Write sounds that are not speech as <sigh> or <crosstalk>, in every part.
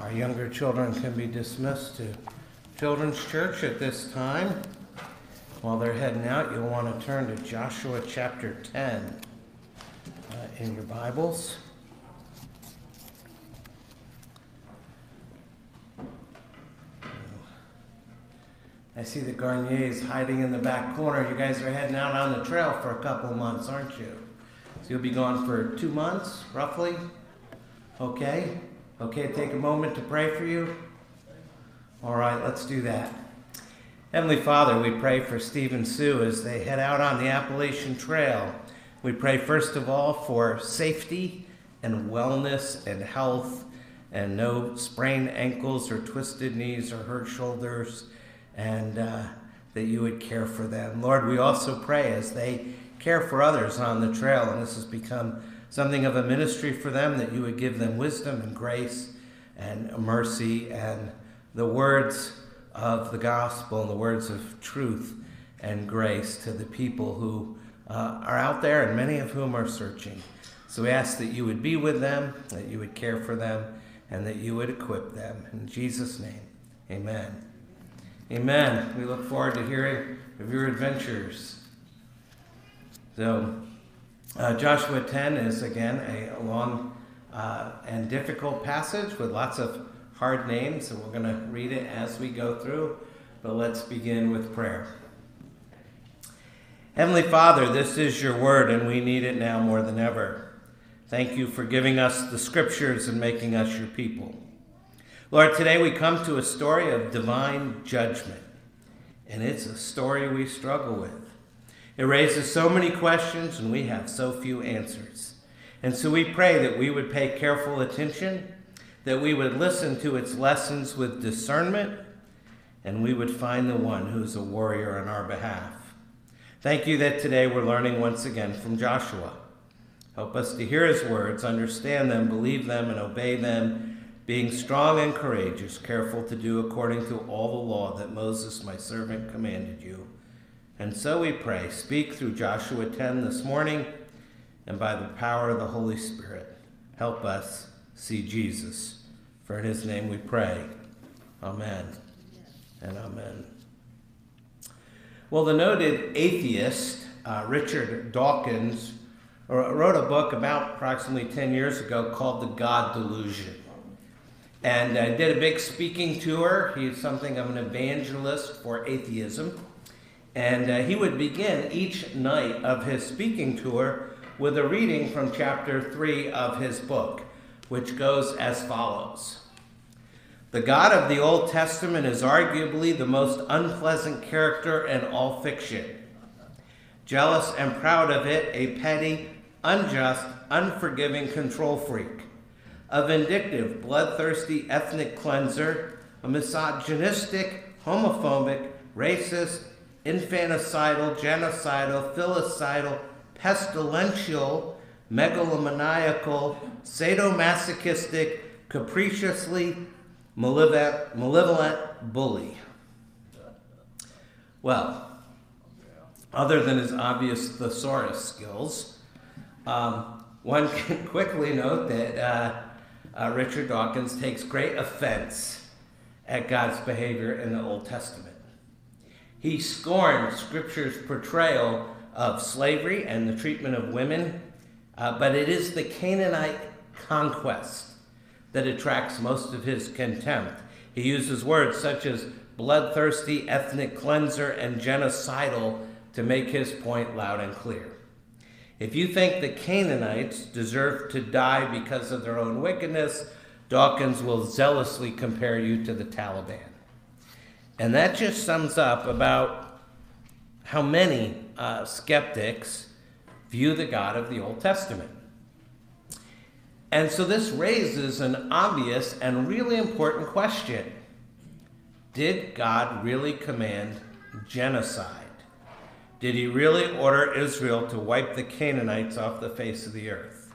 Our younger children can be dismissed to Children's Church at this time. While they're heading out, you'll want to turn to Joshua chapter 10 uh, in your Bibles. I see the Garniers hiding in the back corner. You guys are heading out on the trail for a couple months, aren't you? So you'll be gone for two months, roughly? Okay? Okay, take a moment to pray for you? All right, let's do that. Heavenly Father, we pray for Steve and Sue as they head out on the Appalachian Trail. We pray, first of all, for safety and wellness and health and no sprained ankles or twisted knees or hurt shoulders and uh, that you would care for them. Lord, we also pray as they care for others on the trail, and this has become something of a ministry for them, that you would give them wisdom and grace and mercy and the words of the gospel and the words of truth and grace to the people who uh, are out there and many of whom are searching. So we ask that you would be with them, that you would care for them, and that you would equip them. In Jesus' name, amen. Amen. We look forward to hearing of your adventures. So, uh, Joshua 10 is again a long uh, and difficult passage with lots of hard names, and we're going to read it as we go through. But let's begin with prayer. Heavenly Father, this is your word, and we need it now more than ever. Thank you for giving us the scriptures and making us your people. Lord, today we come to a story of divine judgment, and it's a story we struggle with. It raises so many questions, and we have so few answers. And so we pray that we would pay careful attention, that we would listen to its lessons with discernment, and we would find the one who's a warrior on our behalf. Thank you that today we're learning once again from Joshua. Help us to hear his words, understand them, believe them, and obey them being strong and courageous, careful to do according to all the law that Moses, my servant, commanded you. And so we pray, speak through Joshua 10 this morning, and by the power of the Holy Spirit, help us see Jesus. For in his name we pray. Amen and amen. Well, the noted atheist uh, Richard Dawkins wrote a book about approximately 10 years ago called The God Delusion and uh, did a big speaking tour. He's something of an evangelist for atheism. And uh, he would begin each night of his speaking tour with a reading from chapter 3 of his book, which goes as follows. The God of the Old Testament is arguably the most unpleasant character in all fiction. Jealous and proud of it, a petty, unjust, unforgiving control freak. A vindictive, bloodthirsty ethnic cleanser, a misogynistic, homophobic, racist, infanticidal, genocidal, filicidal, pestilential, megalomaniacal, sadomasochistic, capriciously malevolent, malevolent bully. Well, other than his obvious thesaurus skills, um, one <laughs> can quickly note that uh, uh, Richard Dawkins takes great offense at God's behavior in the Old Testament. He scorned Scripture's portrayal of slavery and the treatment of women, uh, but it is the Canaanite conquest that attracts most of his contempt. He uses words such as bloodthirsty, ethnic cleanser, and genocidal to make his point loud and clear. If you think the Canaanites deserve to die because of their own wickedness, Dawkins will zealously compare you to the Taliban. And that just sums up about how many uh, skeptics view the God of the Old Testament. And so this raises an obvious and really important question Did God really command genocide? Did he really order Israel to wipe the Canaanites off the face of the earth?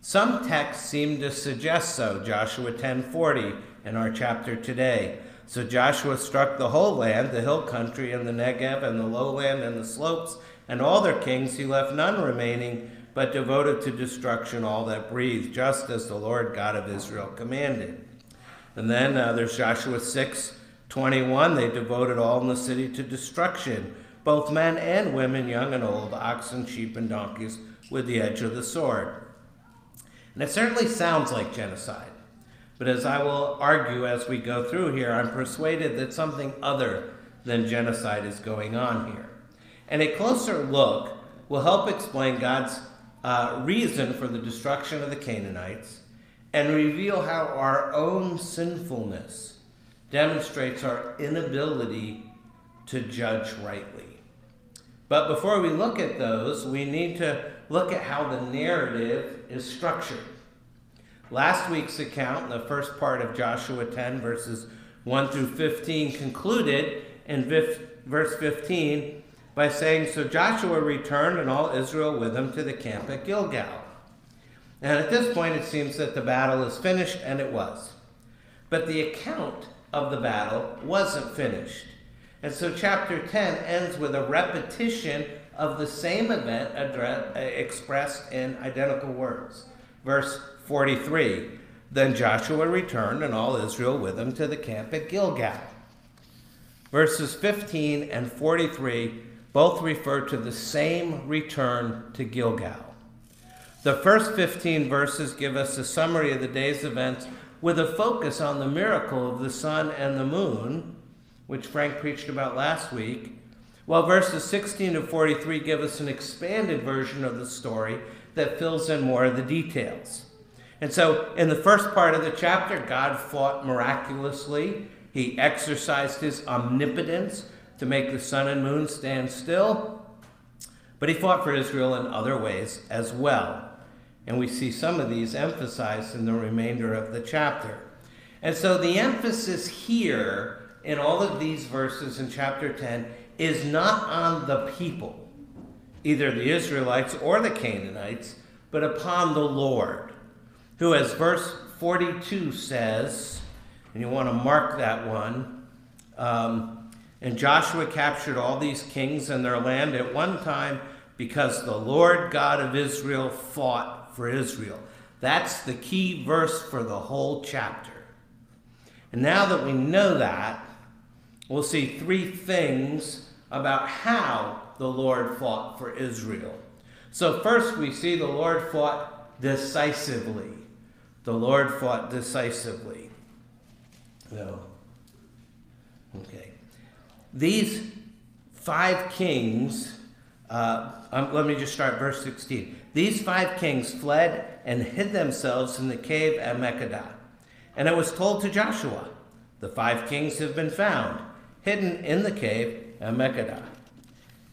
Some texts seem to suggest so, Joshua 10:40 in our chapter today. So Joshua struck the whole land, the hill country and the Negev and the lowland and the slopes, and all their kings he left none remaining, but devoted to destruction all that breathed, just as the Lord God of Israel commanded. And then uh, there's Joshua 6 21. They devoted all in the city to destruction, both men and women, young and old, oxen, sheep, and donkeys, with the edge of the sword. And it certainly sounds like genocide. But as I will argue as we go through here, I'm persuaded that something other than genocide is going on here. And a closer look will help explain God's uh, reason for the destruction of the Canaanites and reveal how our own sinfulness demonstrates our inability to judge rightly. But before we look at those, we need to look at how the narrative is structured. Last week's account, the first part of Joshua 10, verses 1 through 15, concluded in verse 15 by saying, So Joshua returned and all Israel with him to the camp at Gilgal. And at this point, it seems that the battle is finished, and it was. But the account of the battle wasn't finished. And so chapter 10 ends with a repetition of the same event address, uh, expressed in identical words. Verse 43 Then Joshua returned, and all Israel with him, to the camp at Gilgal. Verses 15 and 43 both refer to the same return to Gilgal. The first 15 verses give us a summary of the day's events with a focus on the miracle of the sun and the moon, which Frank preached about last week, while verses 16 to 43 give us an expanded version of the story that fills in more of the details. And so, in the first part of the chapter, God fought miraculously. He exercised his omnipotence to make the sun and moon stand still. But he fought for Israel in other ways as well. And we see some of these emphasized in the remainder of the chapter. And so the emphasis here in all of these verses in chapter 10 is not on the people, either the Israelites or the Canaanites, but upon the Lord, who, as verse 42 says, and you want to mark that one, um, and Joshua captured all these kings and their land at one time because the Lord God of Israel fought for Israel. That's the key verse for the whole chapter. And now that we know that, we'll see three things about how the Lord fought for Israel. So, first, we see the Lord fought decisively. The Lord fought decisively. No. Okay. These five kings, uh, um, let me just start verse 16. These five kings fled and hid themselves in the cave at Makkedah. And it was told to Joshua, The five kings have been found, hidden in the cave at Makkedah.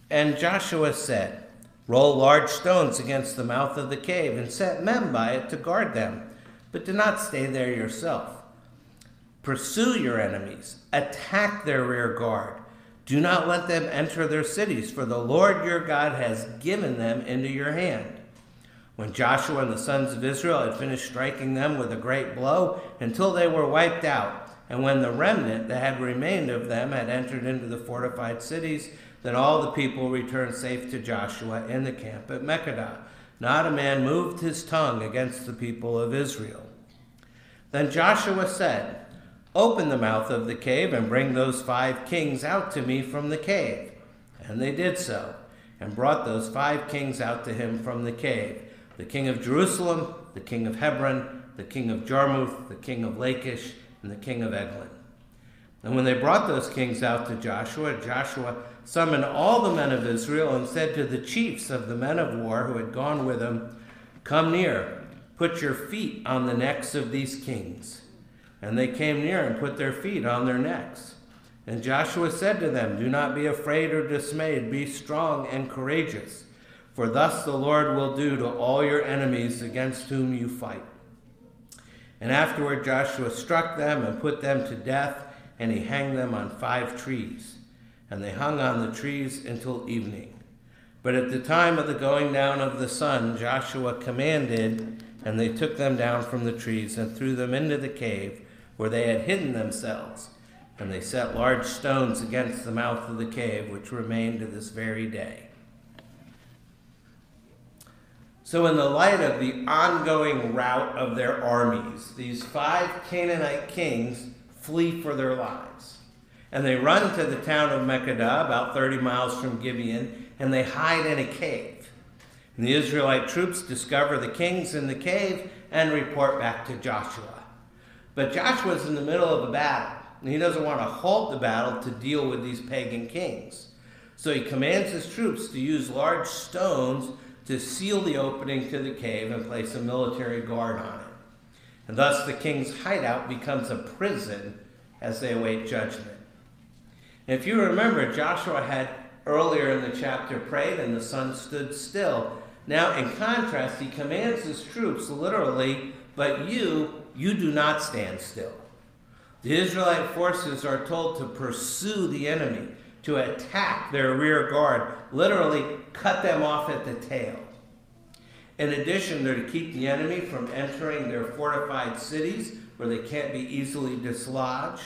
And Joshua said, Roll large stones against the mouth of the cave and set men by it to guard them, but do not stay there yourself. Pursue your enemies, attack their rear guard do not let them enter their cities, for the Lord your God has given them into your hand. When Joshua and the sons of Israel had finished striking them with a great blow until they were wiped out, and when the remnant that had remained of them had entered into the fortified cities, then all the people returned safe to Joshua in the camp at Makkedah. Not a man moved his tongue against the people of Israel. Then Joshua said, Open the mouth of the cave and bring those five kings out to me from the cave. And they did so, and brought those five kings out to him from the cave the king of Jerusalem, the king of Hebron, the king of Jarmuth, the king of Lachish, and the king of Eglon. And when they brought those kings out to Joshua, Joshua summoned all the men of Israel and said to the chiefs of the men of war who had gone with him, Come near, put your feet on the necks of these kings. And they came near and put their feet on their necks. And Joshua said to them, Do not be afraid or dismayed, be strong and courageous, for thus the Lord will do to all your enemies against whom you fight. And afterward Joshua struck them and put them to death, and he hanged them on five trees. And they hung on the trees until evening. But at the time of the going down of the sun, Joshua commanded, and they took them down from the trees and threw them into the cave where they had hidden themselves, and they set large stones against the mouth of the cave, which remain to this very day. So, in the light of the ongoing rout of their armies, these five Canaanite kings flee for their lives. And they run to the town of Makkedah, about 30 miles from Gibeon, and they hide in a cave. And the Israelite troops discover the kings in the cave and report back to Joshua. But Joshua's in the middle of a battle, and he doesn't want to halt the battle to deal with these pagan kings. So he commands his troops to use large stones to seal the opening to the cave and place a military guard on it. And thus the king's hideout becomes a prison as they await judgment. If you remember, Joshua had earlier in the chapter prayed and the sun stood still. Now, in contrast, he commands his troops literally, but you, you do not stand still. The Israelite forces are told to pursue the enemy, to attack their rear guard, literally cut them off at the tail. In addition, they're to keep the enemy from entering their fortified cities where they can't be easily dislodged.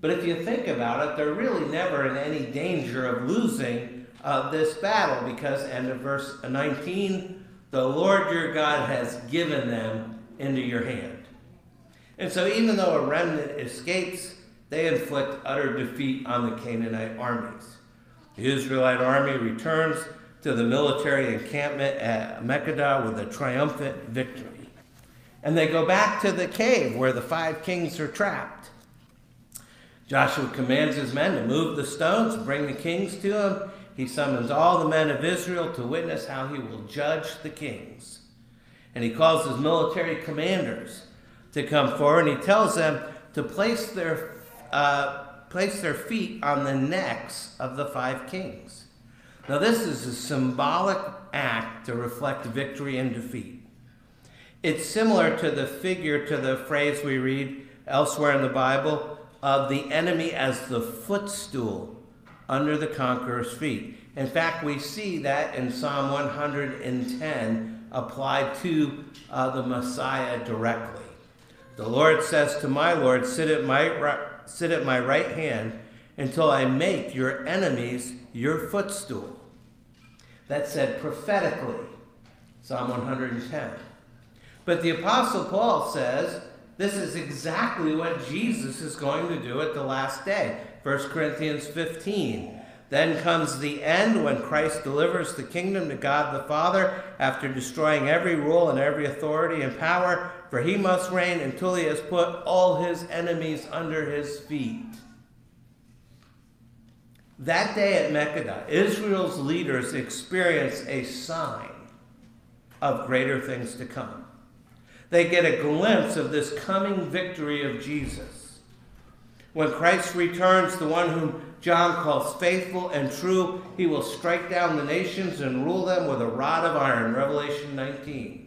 But if you think about it, they're really never in any danger of losing uh, this battle because, end of verse 19, the Lord your God has given them into your hand. And so, even though a remnant escapes, they inflict utter defeat on the Canaanite armies. The Israelite army returns to the military encampment at Makkedah with a triumphant victory. And they go back to the cave where the five kings are trapped. Joshua commands his men to move the stones, bring the kings to him. He summons all the men of Israel to witness how he will judge the kings. And he calls his military commanders to come forward and he tells them to place their, uh, place their feet on the necks of the five kings. Now, this is a symbolic act to reflect victory and defeat. It's similar to the figure to the phrase we read elsewhere in the Bible of the enemy as the footstool under the conqueror's feet. In fact, we see that in Psalm 110 applied to uh, the Messiah directly. The Lord says to my Lord, sit at my, sit at my right hand until I make your enemies your footstool. That said prophetically, Psalm 110. But the Apostle Paul says this is exactly what Jesus is going to do at the last day. 1 Corinthians 15. Then comes the end when Christ delivers the kingdom to God the Father after destroying every rule and every authority and power, for he must reign until he has put all his enemies under his feet. That day at Makkedah, Israel's leaders experienced a sign of greater things to come. They get a glimpse of this coming victory of Jesus. When Christ returns, the one whom John calls faithful and true, he will strike down the nations and rule them with a rod of iron. Revelation 19.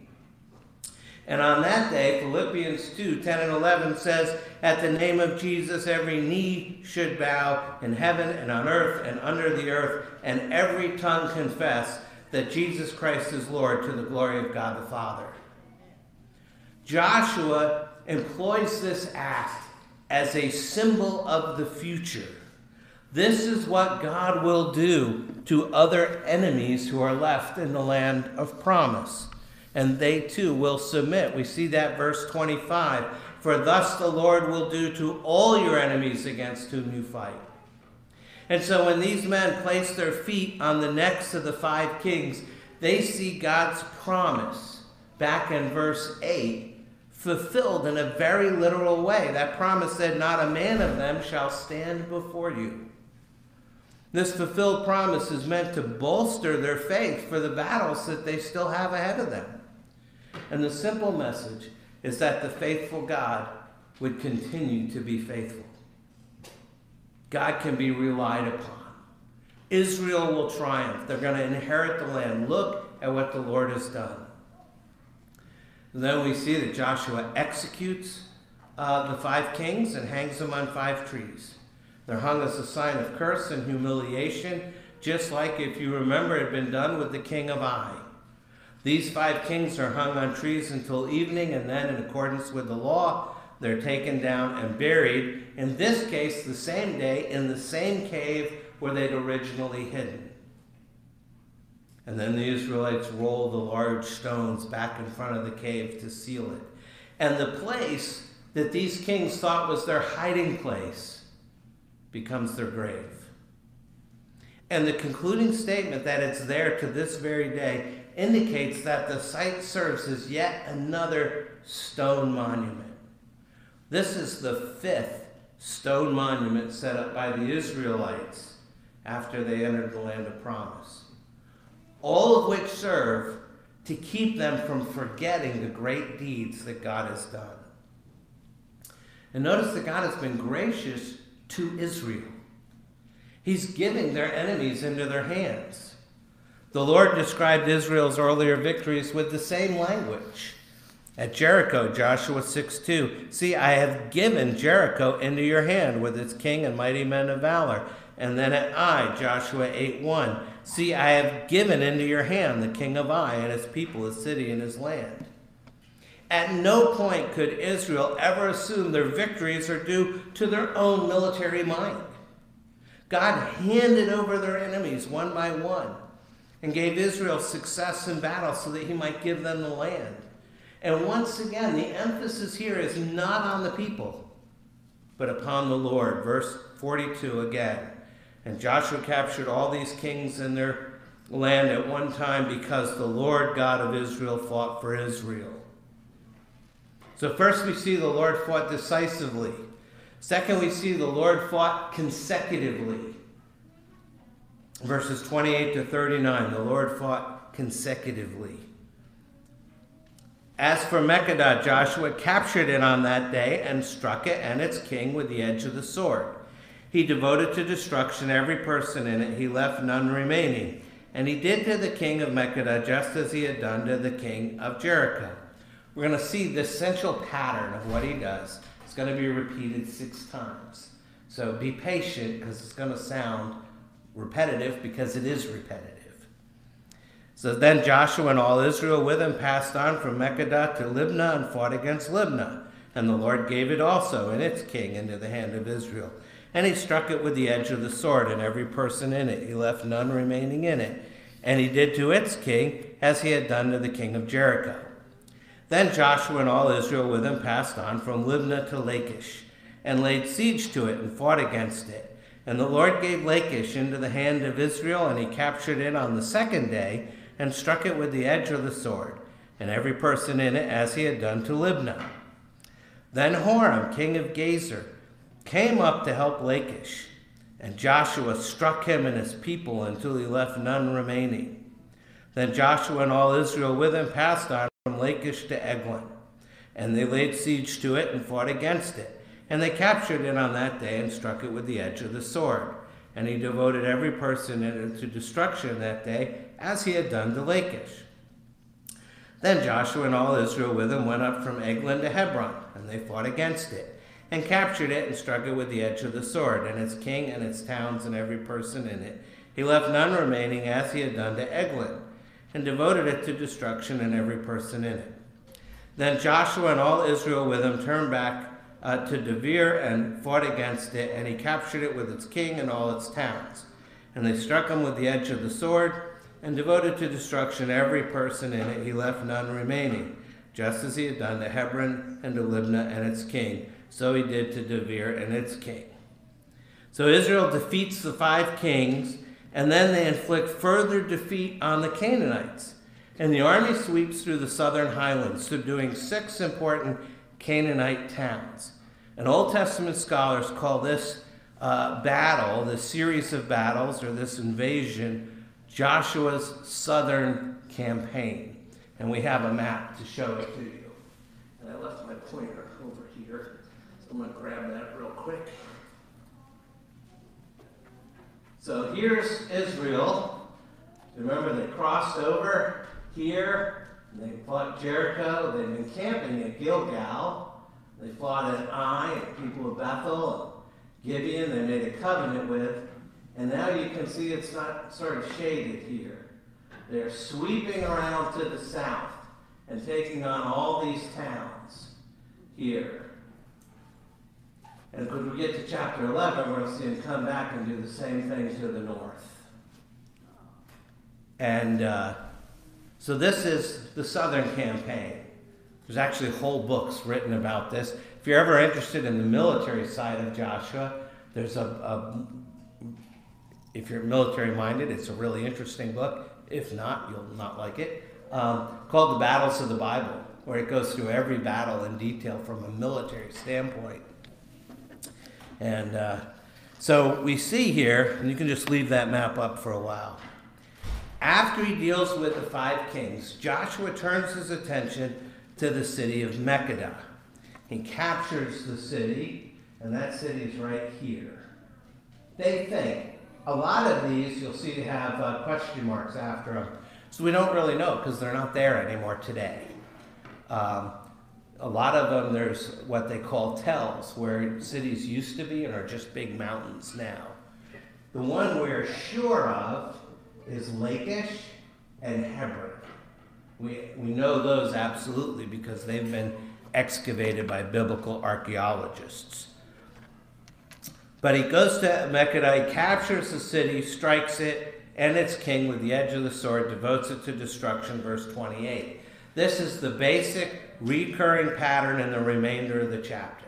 And on that day, Philippians 2 10 and 11 says, At the name of Jesus, every knee should bow in heaven and on earth and under the earth, and every tongue confess that Jesus Christ is Lord to the glory of God the Father. Joshua employs this act as a symbol of the future. This is what God will do to other enemies who are left in the land of promise and they too will submit. We see that verse 25. For thus the Lord will do to all your enemies against whom you fight. And so when these men place their feet on the necks of the five kings, they see God's promise back in verse 8 fulfilled in a very literal way. That promise said, Not a man of them shall stand before you. This fulfilled promise is meant to bolster their faith for the battles that they still have ahead of them. And the simple message is that the faithful God would continue to be faithful. God can be relied upon. Israel will triumph. They're going to inherit the land. Look at what the Lord has done. And then we see that Joshua executes uh, the five kings and hangs them on five trees. They're hung as a sign of curse and humiliation, just like if you remember it had been done with the king of Ai. These five kings are hung on trees until evening, and then, in accordance with the law, they're taken down and buried, in this case, the same day, in the same cave where they'd originally hidden. And then the Israelites roll the large stones back in front of the cave to seal it. And the place that these kings thought was their hiding place becomes their grave. And the concluding statement that it's there to this very day indicates that the site serves as yet another stone monument. This is the fifth stone monument set up by the Israelites after they entered the land of promise, all of which serve to keep them from forgetting the great deeds that God has done. And notice that God has been gracious to Israel. He's giving their enemies into their hands. The Lord described Israel's earlier victories with the same language. At Jericho, Joshua 6 2, see, I have given Jericho into your hand with its king and mighty men of valor. And then at Ai, Joshua 8 1, see, I have given into your hand the king of Ai and his people, his city, and his land. At no point could Israel ever assume their victories are due to their own military might. God handed over their enemies one by one and gave Israel success in battle so that he might give them the land. And once again, the emphasis here is not on the people, but upon the Lord. Verse 42 again. And Joshua captured all these kings and their land at one time because the Lord God of Israel fought for Israel. So, first we see the Lord fought decisively. Second, we see the Lord fought consecutively. Verses 28 to 39, the Lord fought consecutively. As for Makkedah, Joshua captured it on that day and struck it and its king with the edge of the sword. He devoted to destruction every person in it, he left none remaining. And he did to the king of Makkedah just as he had done to the king of Jericho. We're going to see the essential pattern of what he does it's going to be repeated six times. So be patient because it's going to sound repetitive because it is repetitive. So then Joshua and all Israel with him passed on from Makkedah to Libnah and fought against Libnah. And the Lord gave it also and its king into the hand of Israel. And he struck it with the edge of the sword, and every person in it. He left none remaining in it. And he did to its king as he had done to the king of Jericho. Then Joshua and all Israel with him passed on from Libnah to Lachish, and laid siege to it and fought against it. And the Lord gave Lachish into the hand of Israel, and he captured it on the second day, and struck it with the edge of the sword, and every person in it as he had done to Libnah. Then Horam, king of Gezer, came up to help Lachish, and Joshua struck him and his people until he left none remaining. Then Joshua and all Israel with him passed on from Lachish to Eglon. And they laid siege to it and fought against it. And they captured it on that day and struck it with the edge of the sword. And he devoted every person in it to destruction that day, as he had done to Lachish. Then Joshua and all Israel with him went up from Eglon to Hebron, and they fought against it, and captured it and struck it with the edge of the sword, and its king and its towns and every person in it. He left none remaining as he had done to Eglon and devoted it to destruction and every person in it. Then Joshua and all Israel with him turned back uh, to Debir and fought against it, and he captured it with its king and all its towns. And they struck him with the edge of the sword and devoted to destruction every person in it. He left none remaining, just as he had done to Hebron and to Libnah and its king. So he did to Debir and its king. So Israel defeats the five kings and then they inflict further defeat on the Canaanites. And the army sweeps through the southern highlands, subduing six important Canaanite towns. And Old Testament scholars call this uh, battle, this series of battles, or this invasion, Joshua's southern campaign. And we have a map to show it to you. And I left my pointer over here, so I'm going to grab that real quick. So here's Israel. Remember, they crossed over here. They fought Jericho. They've been camping at Gilgal. They fought at Ai, at people of Bethel, and Gibeon. They made a covenant with. And now you can see it's not sort of shaded here. They're sweeping around to the south and taking on all these towns here. And when we get to chapter 11, we're going to see them come back and do the same thing to the north. And uh, so this is the Southern Campaign. There's actually whole books written about this. If you're ever interested in the military side of Joshua, there's a, a if you're military minded, it's a really interesting book. If not, you'll not like it. Um, called The Battles of the Bible, where it goes through every battle in detail from a military standpoint. And uh, so we see here, and you can just leave that map up for a while. After he deals with the five kings, Joshua turns his attention to the city of Makkedah. He captures the city, and that city is right here. They think. A lot of these you'll see have uh, question marks after them. So we don't really know because they're not there anymore today. Um, a lot of them, there's what they call tells, where cities used to be and are just big mountains now. The one we're sure of is Lachish and Hebron. We, we know those absolutely because they've been excavated by biblical archaeologists. But he goes to Makkedah, he captures the city, strikes it and its king with the edge of the sword, devotes it to destruction, verse 28. This is the basic recurring pattern in the remainder of the chapter.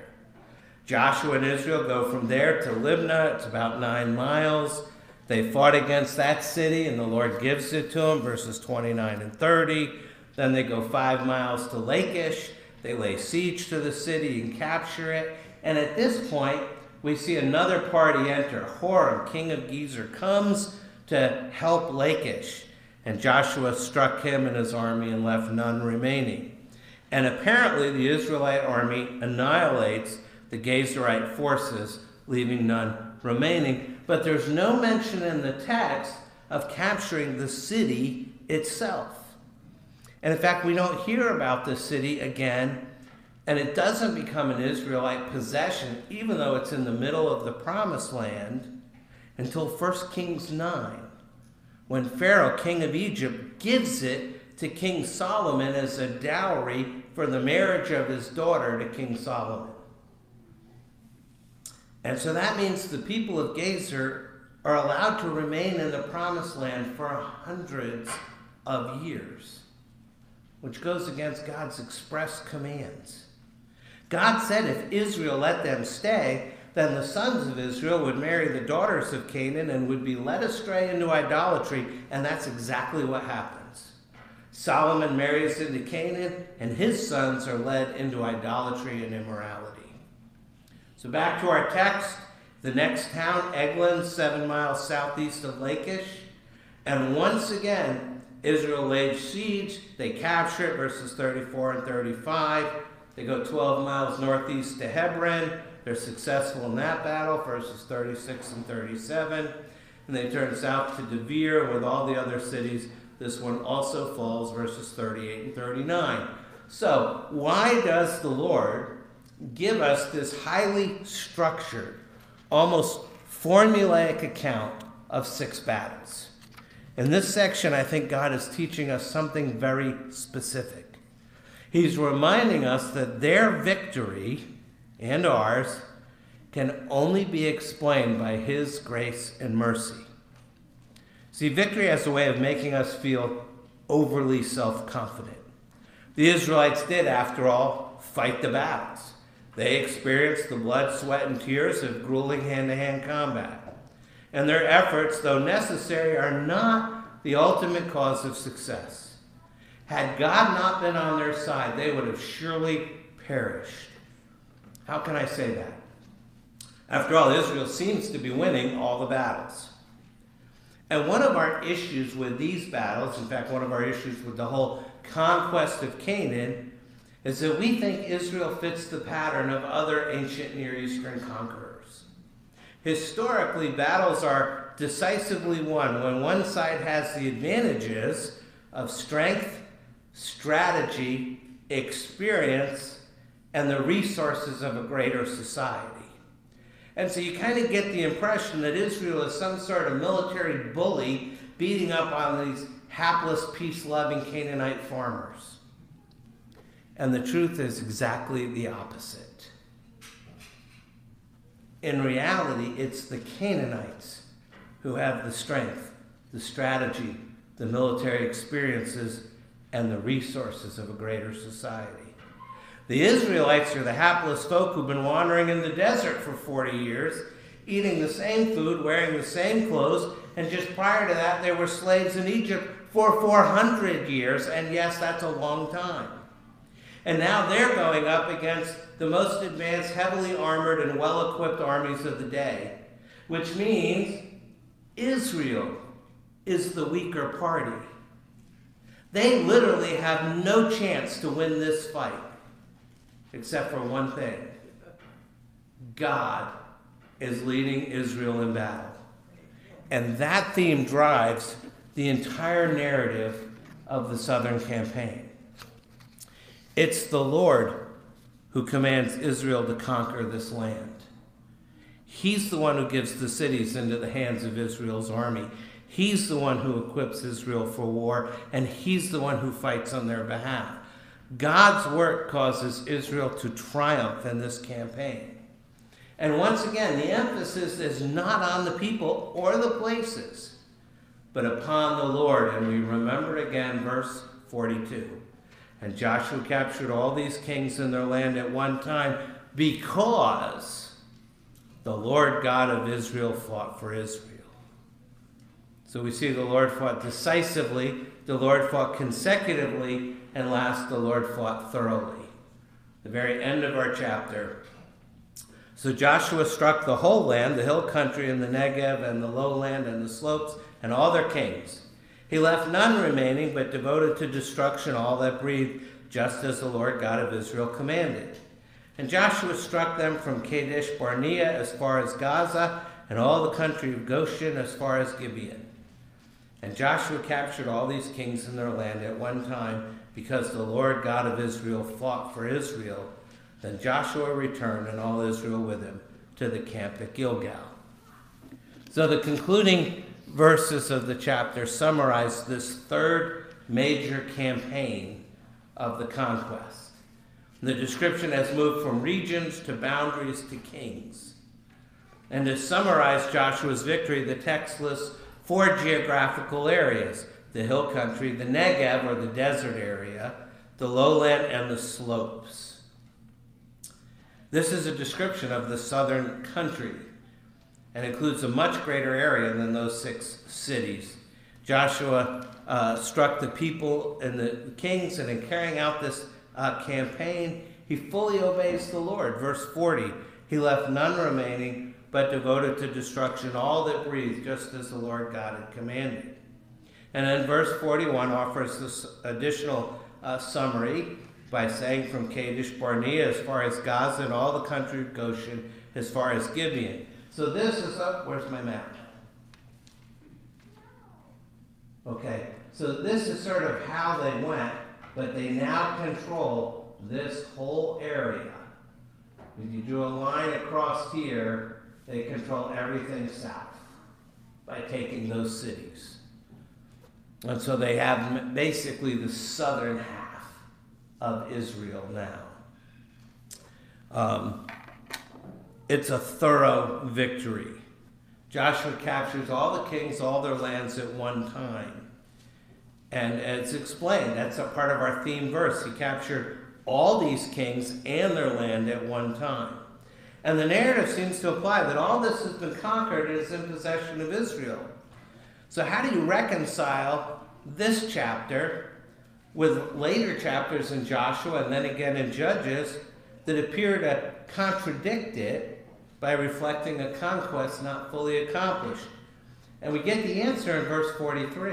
Joshua and Israel go from there to Libnah, it's about nine miles. They fought against that city, and the Lord gives it to them, verses 29 and 30. Then they go five miles to Lachish. They lay siege to the city and capture it. And at this point, we see another party enter. Horam, king of Gezer, comes to help Lachish. And Joshua struck him and his army and left none remaining. And apparently, the Israelite army annihilates the Gezerite forces, leaving none remaining. But there's no mention in the text of capturing the city itself. And in fact, we don't hear about the city again, and it doesn't become an Israelite possession, even though it's in the middle of the promised land, until 1 Kings 9, when Pharaoh, king of Egypt, gives it to King Solomon as a dowry for the marriage of his daughter to King Solomon. And so that means the people of Gezer are allowed to remain in the promised land for hundreds of years, which goes against God's express commands. God said if Israel let them stay, then the sons of Israel would marry the daughters of Canaan and would be led astray into idolatry, and that's exactly what happens. Solomon marries into Canaan, and his sons are led into idolatry and immorality. So back to our text. The next town, Eglon, seven miles southeast of Lachish. And once again, Israel laid siege. They capture it, verses 34 and 35. They go 12 miles northeast to Hebron. They're successful in that battle, verses 36 and 37. And they turn south to Debir with all the other cities. This one also falls, verses 38 and 39. So, why does the Lord give us this highly structured, almost formulaic account of six battles? In this section, I think God is teaching us something very specific. He's reminding us that their victory and ours can only be explained by His grace and mercy. See, victory has a way of making us feel overly self confident. The Israelites did, after all, fight the battles. They experienced the blood, sweat, and tears of grueling hand to hand combat. And their efforts, though necessary, are not the ultimate cause of success. Had God not been on their side, they would have surely perished. How can I say that? After all, Israel seems to be winning all the battles. And one of our issues with these battles, in fact, one of our issues with the whole conquest of Canaan, is that we think Israel fits the pattern of other ancient Near Eastern conquerors. Historically, battles are decisively won when one side has the advantages of strength, strategy, experience, and the resources of a greater society. And so you kind of get the impression that Israel is some sort of military bully beating up on these hapless, peace loving Canaanite farmers. And the truth is exactly the opposite. In reality, it's the Canaanites who have the strength, the strategy, the military experiences, and the resources of a greater society. The Israelites are the hapless folk who've been wandering in the desert for 40 years, eating the same food, wearing the same clothes, and just prior to that, they were slaves in Egypt for 400 years, and yes, that's a long time. And now they're going up against the most advanced, heavily armored, and well equipped armies of the day, which means Israel is the weaker party. They literally have no chance to win this fight, except for one thing God is leading Israel in battle. And that theme drives the entire narrative of the Southern Campaign. It's the Lord who commands Israel to conquer this land. He's the one who gives the cities into the hands of Israel's army. He's the one who equips Israel for war, and he's the one who fights on their behalf. God's work causes Israel to triumph in this campaign. And once again, the emphasis is not on the people or the places, but upon the Lord. And we remember again verse 42. And Joshua captured all these kings in their land at one time because the Lord God of Israel fought for Israel. So we see the Lord fought decisively, the Lord fought consecutively, and last, the Lord fought thoroughly. The very end of our chapter. So Joshua struck the whole land, the hill country, and the Negev, and the lowland, and the slopes, and all their kings. He left none remaining, but devoted to destruction all that breathed, just as the Lord God of Israel commanded. And Joshua struck them from Kadesh Barnea as far as Gaza, and all the country of Goshen as far as Gibeon. And Joshua captured all these kings in their land at one time because the Lord God of Israel fought for Israel. Then Joshua returned and all Israel with him to the camp at Gilgal. So the concluding verses of the chapter summarize this third major campaign of the conquest. The description has moved from regions to boundaries to kings. And to summarize Joshua's victory, the text lists four geographical areas the hill country, the Negev or the desert area, the lowland, and the slopes. This is a description of the southern country and includes a much greater area than those six cities. Joshua uh, struck the people and the kings, and in carrying out this uh, campaign, he fully obeys the Lord. Verse 40 He left none remaining but devoted to destruction all that breathed, just as the Lord God had commanded. And then verse 41 offers this additional uh, summary by saying from Kadesh Barnea as far as Gaza and all the country of Goshen as far as Gibeon. So this is up, where's my map? Okay, so this is sort of how they went, but they now control this whole area. If you drew a line across here, they control everything south by taking those cities. And so they have basically the southern half of Israel now. Um, it's a thorough victory. Joshua captures all the kings, all their lands at one time. And it's explained, that's a part of our theme verse. He captured all these kings and their land at one time. And the narrative seems to imply that all this has been conquered and is in possession of Israel. So, how do you reconcile this chapter with later chapters in Joshua and then again in Judges that appear to contradict it by reflecting a conquest not fully accomplished? And we get the answer in verse 43.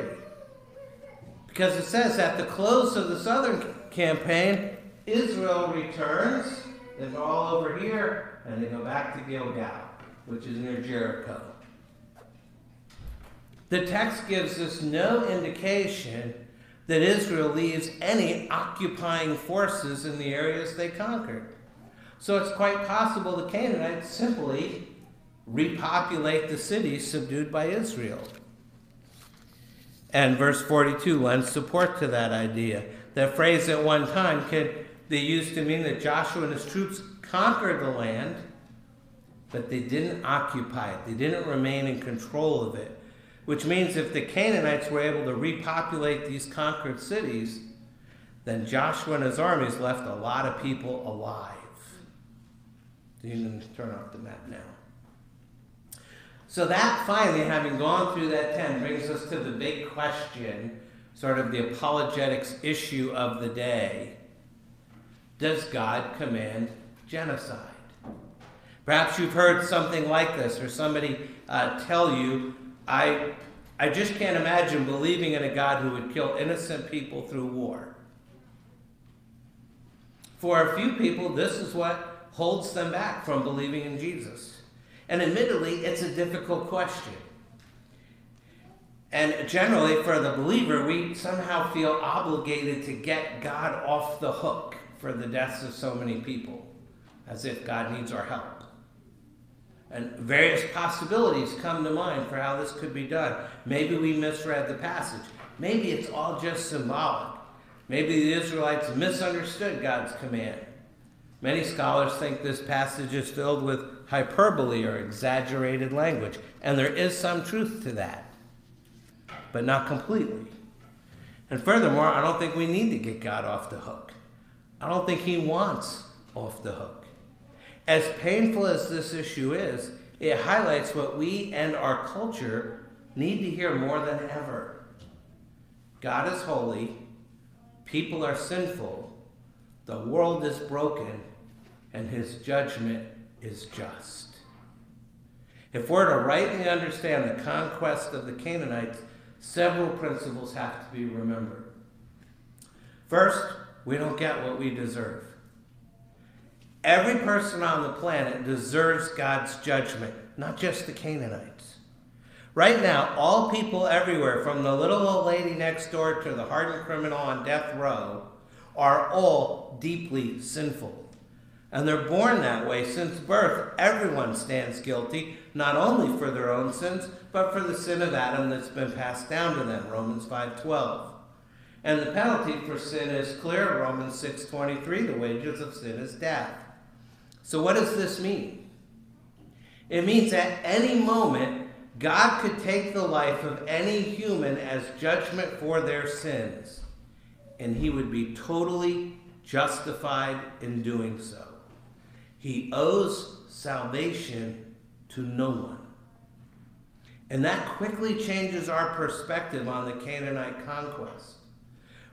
Because it says, at the close of the southern campaign, Israel returns. They're all over here and they go back to Gilgal, which is near Jericho. The text gives us no indication that Israel leaves any occupying forces in the areas they conquered. So it's quite possible the Canaanites simply repopulate the cities subdued by Israel. And verse 42 lends support to that idea. That phrase at one time could be used to mean that Joshua and his troops conquered the land, but they didn't occupy it. They didn't remain in control of it. which means if the Canaanites were able to repopulate these conquered cities, then Joshua and his armies left a lot of people alive. You can turn off the map now. So that finally, having gone through that 10, brings us to the big question, sort of the apologetics issue of the day. Does God command genocide? Perhaps you've heard something like this, or somebody uh, tell you, I, I just can't imagine believing in a God who would kill innocent people through war. For a few people, this is what holds them back from believing in Jesus. And admittedly, it's a difficult question. And generally, for the believer, we somehow feel obligated to get God off the hook for the deaths of so many people, as if God needs our help. And various possibilities come to mind for how this could be done. Maybe we misread the passage. Maybe it's all just symbolic. Maybe the Israelites misunderstood God's command. Many scholars think this passage is filled with hyperbole or exaggerated language, and there is some truth to that, but not completely. And furthermore, I don't think we need to get God off the hook. I don't think He wants off the hook. As painful as this issue is, it highlights what we and our culture need to hear more than ever. God is holy, people are sinful, the world is broken, and his judgment is just. If we're to rightly understand the conquest of the Canaanites, several principles have to be remembered. First, we don't get what we deserve. Every person on the planet deserves God's judgment, not just the Canaanites. Right now, all people everywhere, from the little old lady next door to the hardened criminal on death row, are all deeply sinful. And they're born that way since birth. Everyone stands guilty, not only for their own sins, but for the sin of Adam that's been passed down to them, Romans 5:12. And the penalty for sin is clear, Romans 6:23, the wages of sin is death. So what does this mean? It means at any moment God could take the life of any human as judgment for their sins, and he would be totally justified in doing so. He owes salvation to no one. And that quickly changes our perspective on the Canaanite conquest.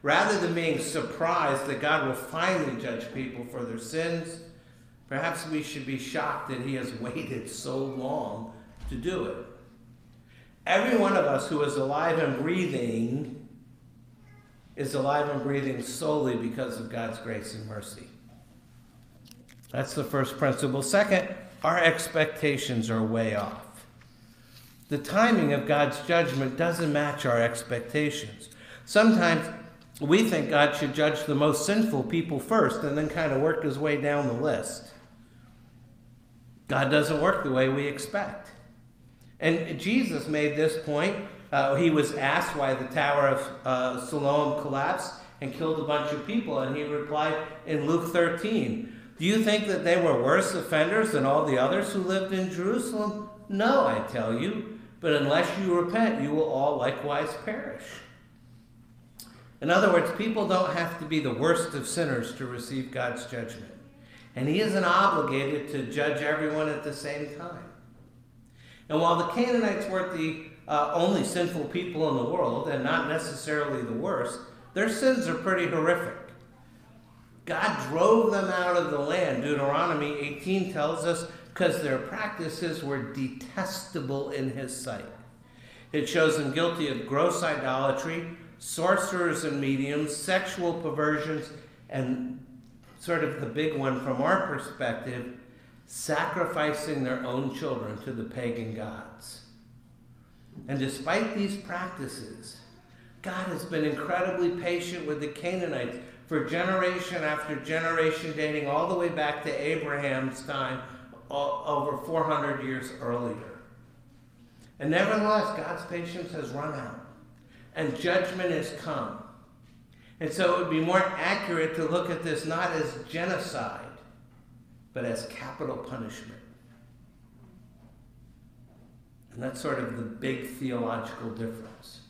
Rather than being surprised that God will finally judge people for their sins, perhaps we should be shocked that He has <laughs> waited so long to do it. Every one of us who is alive and breathing is alive and breathing solely because of God's grace and mercy. That's the first principle. Second, our expectations are way off. The timing of God's judgment doesn't match our expectations. Sometimes we think God should judge the most sinful people first and then kind of work his way down the list. God doesn't work the way we expect. And Jesus made this point. Uh, he was asked why the Tower of uh, Siloam collapsed and killed a bunch of people, and he replied in Luke 13 do you think that they were worse offenders than all the others who lived in Jerusalem? No, I tell you. But unless you repent, you will all likewise perish. In other words, people don't have to be the worst of sinners to receive God's judgment. And He isn't obligated to judge everyone at the same time. And while the Canaanites weren't the uh, only sinful people in the world, and not necessarily the worst, their sins are pretty horrific. God drove them out of the land. Deuteronomy 18 tells us because their practices were detestable in his sight. It shows them guilty of gross idolatry, sorcerers and mediums, sexual perversions, and sort of the big one from our perspective, sacrificing their own children to the pagan gods. And despite these practices, God has been incredibly patient with the Canaanites for generation after generation, dating all the way back to Abraham's time, over 400 years earlier. And nevertheless, God's patience has run out, and judgment has come. And so it would be more accurate to look at this not as genocide, but as capital punishment. And that's sort of the big theological difference.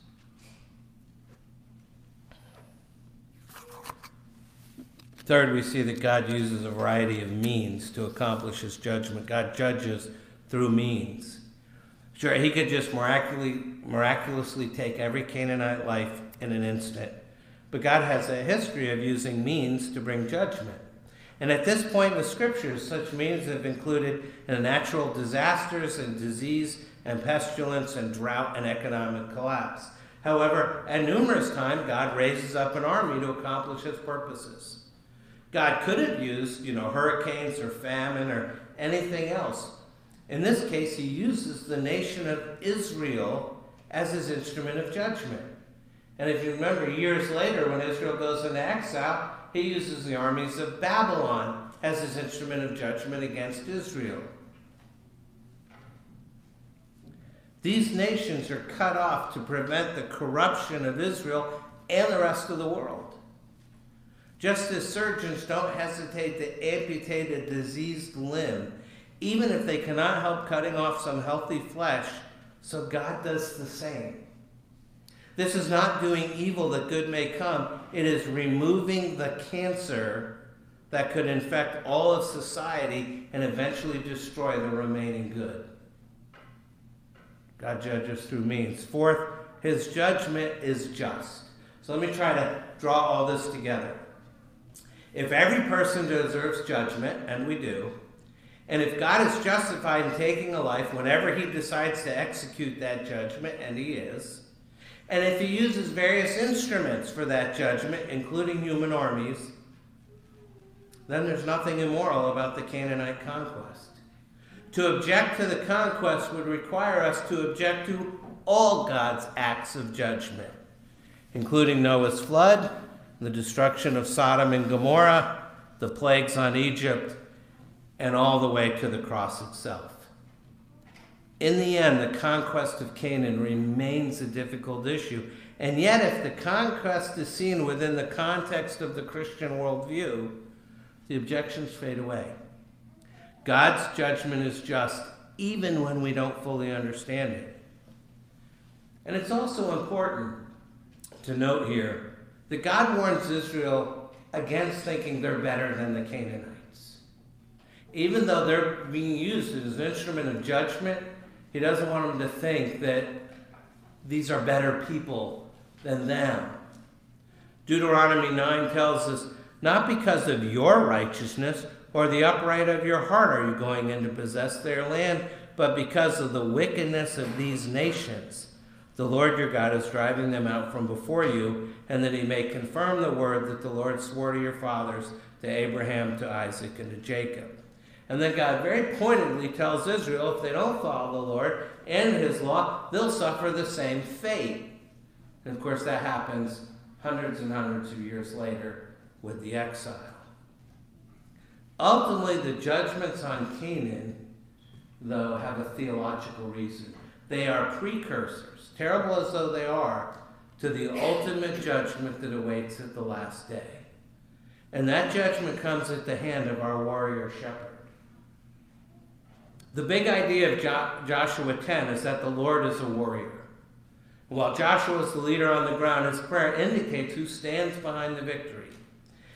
Third, we see that God uses a variety of means to accomplish his judgment. God judges through means. Sure, he could just miraculously, miraculously take every Canaanite life in an instant. But God has a history of using means to bring judgment. And at this point in the scriptures, such means have included natural disasters and disease and pestilence and drought and economic collapse. However, at numerous times, God raises up an army to accomplish his purposes. God could have used, you know, hurricanes or famine or anything else. In this case, he uses the nation of Israel as his instrument of judgment. And if you remember, years later, when Israel goes into exile, he uses the armies of Babylon as his instrument of judgment against Israel. These nations are cut off to prevent the corruption of Israel and the rest of the world. Just as surgeons don't hesitate to amputate a diseased limb, even if they cannot help cutting off some healthy flesh, so God does the same. This is not doing evil that good may come, it is removing the cancer that could infect all of society and eventually destroy the remaining good. God judges through means. Fourth, his judgment is just. So let me try to draw all this together. If every person deserves judgment, and we do, and if God is justified in taking a life whenever he decides to execute that judgment, and he is, and if he uses various instruments for that judgment, including human armies, then there's nothing immoral about the Canaanite conquest. To object to the conquest would require us to object to all God's acts of judgment, including Noah's flood, the destruction of Sodom and Gomorrah, the plagues on Egypt, and all the way to the cross itself. In the end, the conquest of Canaan remains a difficult issue. And yet, if the conquest is seen within the context of the Christian worldview, the objections fade away. God's judgment is just, even when we don't fully understand it. And it's also important to note here that God warns Israel against thinking they're better than the Canaanites. Even though they're being used as an instrument of judgment, he doesn't want them to think that these are better people than them. Deuteronomy 9 tells us, Not because of your righteousness or the upright of your heart are you going in to possess their land, but because of the wickedness of these nations the Lord your God is driving them out from before you, and that he may confirm the word that the Lord swore to your fathers, to Abraham, to Isaac, and to Jacob. And then God very pointedly tells Israel if they don't follow the Lord and his law, they'll suffer the same fate. And of course, that happens hundreds and hundreds of years later with the exile. Ultimately, the judgments on Canaan, though, have a theological reason. They are precursors terrible as though they are, to the ultimate judgment that awaits at the last day. And that judgment comes at the hand of our warrior shepherd. The big idea of jo- Joshua 10 is that the Lord is a warrior. While Joshua is the leader on the ground, his prayer indicates who stands behind the victory.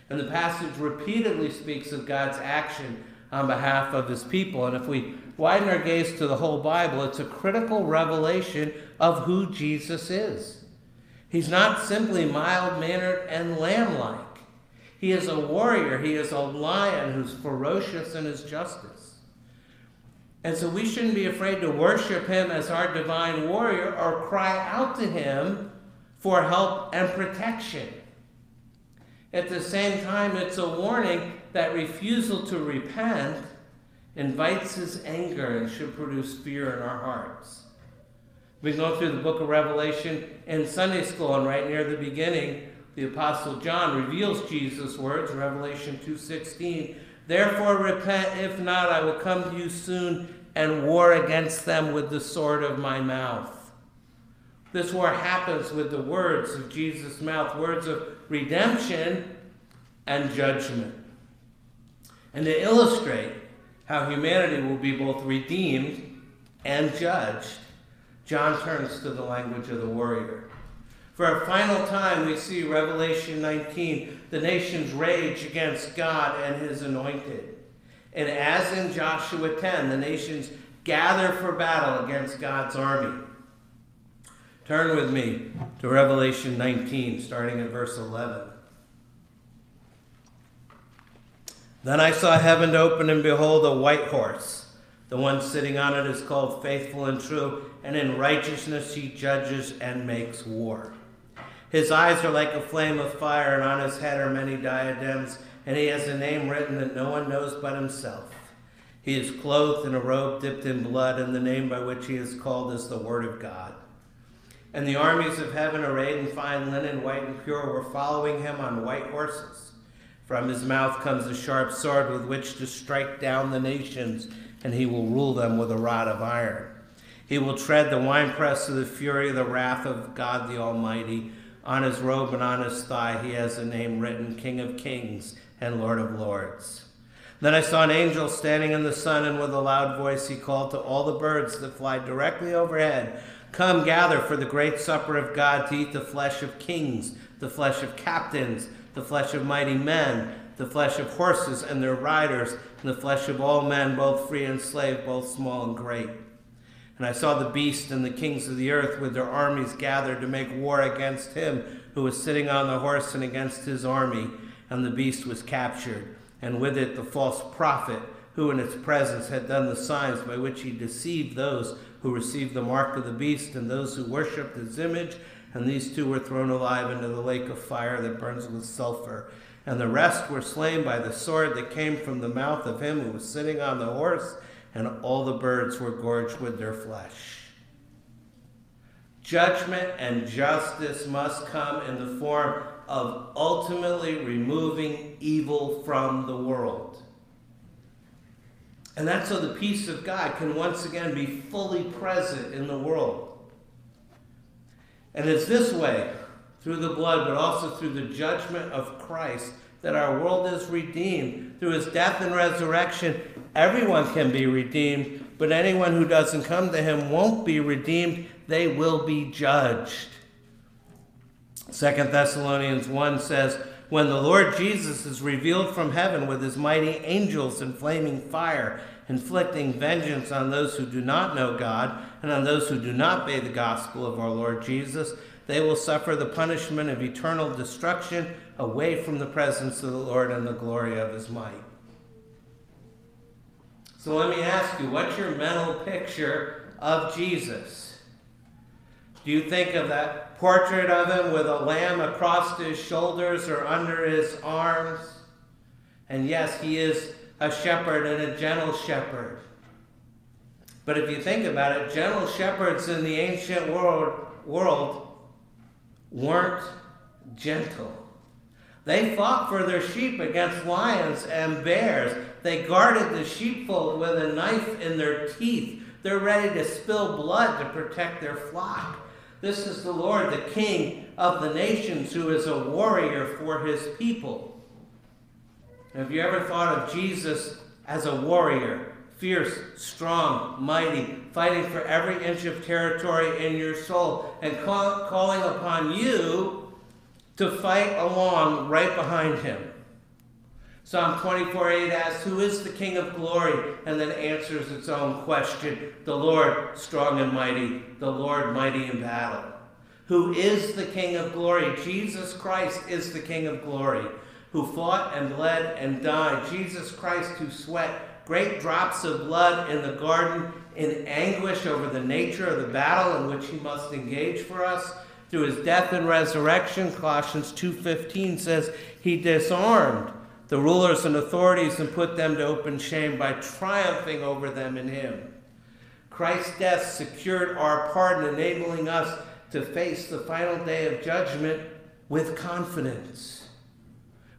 And the passage repeatedly speaks of God's action on behalf of his people. And if we widen our gaze to the whole Bible, it's a critical revelation of who Jesus is. He's not simply mild mannered and lamb like. He is a warrior, he is a lion who's ferocious in his justice. And so we shouldn't be afraid to worship him as our divine warrior or cry out to him for help and protection. At the same time, it's a warning that refusal to repent invites his anger and should produce fear in our hearts. We go through the book of Revelation in Sunday school, and right near the beginning, the Apostle John reveals Jesus' words, Revelation 2.16, Therefore repent, if not, I will come to you soon and war against them with the sword of my mouth. This war happens with the words of Jesus' mouth, words of redemption and judgment. And to illustrate how humanity will be both redeemed and judged, John turns to the language of the warrior. For a final time, we see Revelation 19 the nations rage against God and his anointed. And as in Joshua 10, the nations gather for battle against God's army. Turn with me to Revelation 19, starting at verse 11. Then I saw heaven open, and behold, a white horse. The one sitting on it is called Faithful and True, and in righteousness he judges and makes war. His eyes are like a flame of fire, and on his head are many diadems, and he has a name written that no one knows but himself. He is clothed in a robe dipped in blood, and the name by which he is called is the Word of God. And the armies of heaven, arrayed in fine linen, white and pure, were following him on white horses. From his mouth comes a sharp sword with which to strike down the nations, and he will rule them with a rod of iron. He will tread the winepress of the fury of the wrath of God the Almighty. On his robe and on his thigh he has a name written King of Kings and Lord of Lords. Then I saw an angel standing in the sun, and with a loud voice he called to all the birds that fly directly overhead Come gather for the great supper of God to eat the flesh of kings, the flesh of captains the flesh of mighty men, the flesh of horses and their riders, and the flesh of all men, both free and slave, both small and great. And I saw the beast and the kings of the earth with their armies gathered to make war against him who was sitting on the horse and against his army. And the beast was captured, and with it the false prophet, who in its presence had done the signs by which he deceived those who received the mark of the beast and those who worshipped his image and these two were thrown alive into the lake of fire that burns with sulfur. And the rest were slain by the sword that came from the mouth of him who was sitting on the horse, and all the birds were gorged with their flesh. Judgment and justice must come in the form of ultimately removing evil from the world. And that's so the peace of God can once again be fully present in the world. And it's this way, through the blood, but also through the judgment of Christ, that our world is redeemed. Through his death and resurrection, everyone can be redeemed, but anyone who doesn't come to him won't be redeemed. They will be judged. Second Thessalonians 1 says, When the Lord Jesus is revealed from heaven with his mighty angels in flaming fire, inflicting vengeance on those who do not know God and on those who do not obey the gospel of our Lord Jesus, they will suffer the punishment of eternal destruction away from the presence of the Lord and the glory of his might. So let me ask you, what's your mental picture of Jesus? Do you think of that portrait of him with a lamb across his shoulders or under his arms? And yes, he is a shepherd and a gentle shepherd. But if you think about it, gentle shepherds in the ancient world, world weren't gentle. They fought for their sheep against lions and bears. They guarded the sheepfold with a knife in their teeth. They're ready to spill blood to protect their flock. This is the Lord, the King of the nations, who is a warrior for his people. Have you ever thought of Jesus as a warrior? Fierce, strong, mighty, fighting for every inch of territory in your soul, and call, calling upon you to fight along right behind him. Psalm 24 8 asks, Who is the King of glory? And then answers its own question The Lord, strong and mighty, the Lord, mighty in battle. Who is the King of glory? Jesus Christ is the King of glory who fought and bled and died, Jesus Christ who sweat great drops of blood in the garden in anguish over the nature of the battle in which he must engage for us through his death and resurrection. Colossians 2.15 says he disarmed the rulers and authorities and put them to open shame by triumphing over them in him. Christ's death secured our pardon enabling us to face the final day of judgment with confidence.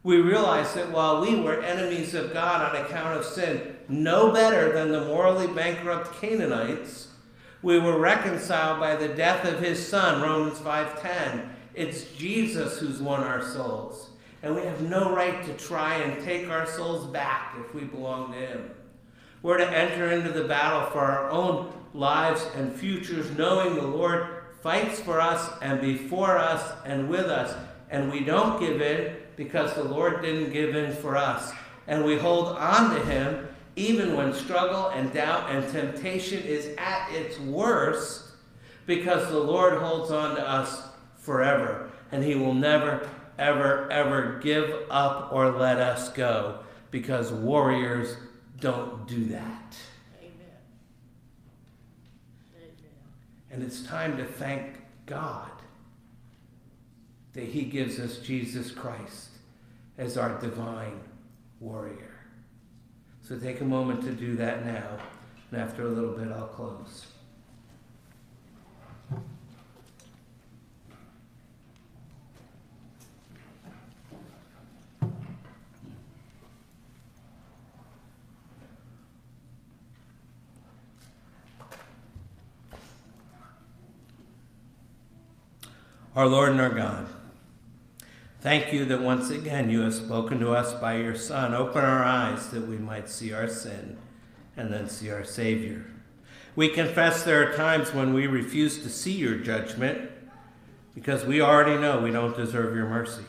We realize that while we were enemies of God on account of sin, no better than the morally bankrupt Canaanites, we were reconciled by the death of his son, Romans 5:10. It's Jesus who's won our souls, and we have no right to try and take our souls back if we belong to him. We're to enter into the battle for our own lives and futures, knowing the Lord fights for us and before us and with us. And we don't give in because the Lord didn't give in for us. And we hold on to Him even when struggle and doubt and temptation is at its worst because the Lord holds on to us forever. And He will never, ever, ever give up or let us go because warriors don't do that. Amen. Amen. And it's time to thank God that He gives us Jesus Christ as our divine warrior. So take a moment to do that now, and after a little bit, I'll close. Our Lord and our God, thank you that once again you have spoken to us by your Son. Open our eyes that we might see our sin and then see our Savior. We confess there are times when we refuse to see your judgment because we already know we don't deserve your mercy.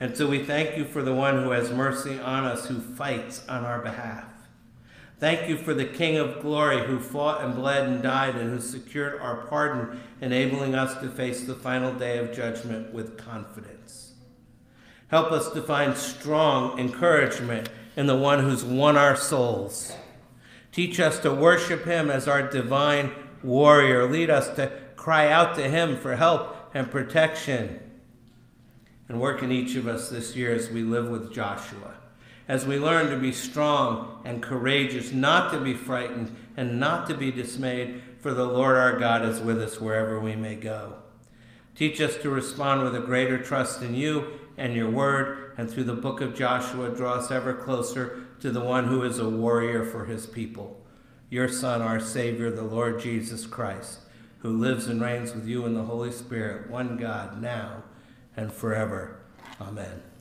And so we thank you for the one who has mercy on us, who fights on our behalf. Thank you for the King of glory who fought and bled and died and who secured our pardon, enabling us to face the final day of judgment with confidence. Help us to find strong encouragement in the one who's won our souls. Teach us to worship him as our divine warrior. Lead us to cry out to him for help and protection. And work in each of us this year as we live with Joshua as we learn to be strong and courageous, not to be frightened and not to be dismayed, for the Lord our God is with us wherever we may go. Teach us to respond with a greater trust in you and your word, and through the book of Joshua, draw us ever closer to the one who is a warrior for his people, your Son, our Savior, the Lord Jesus Christ, who lives and reigns with you in the Holy Spirit, one God, now and forever. Amen.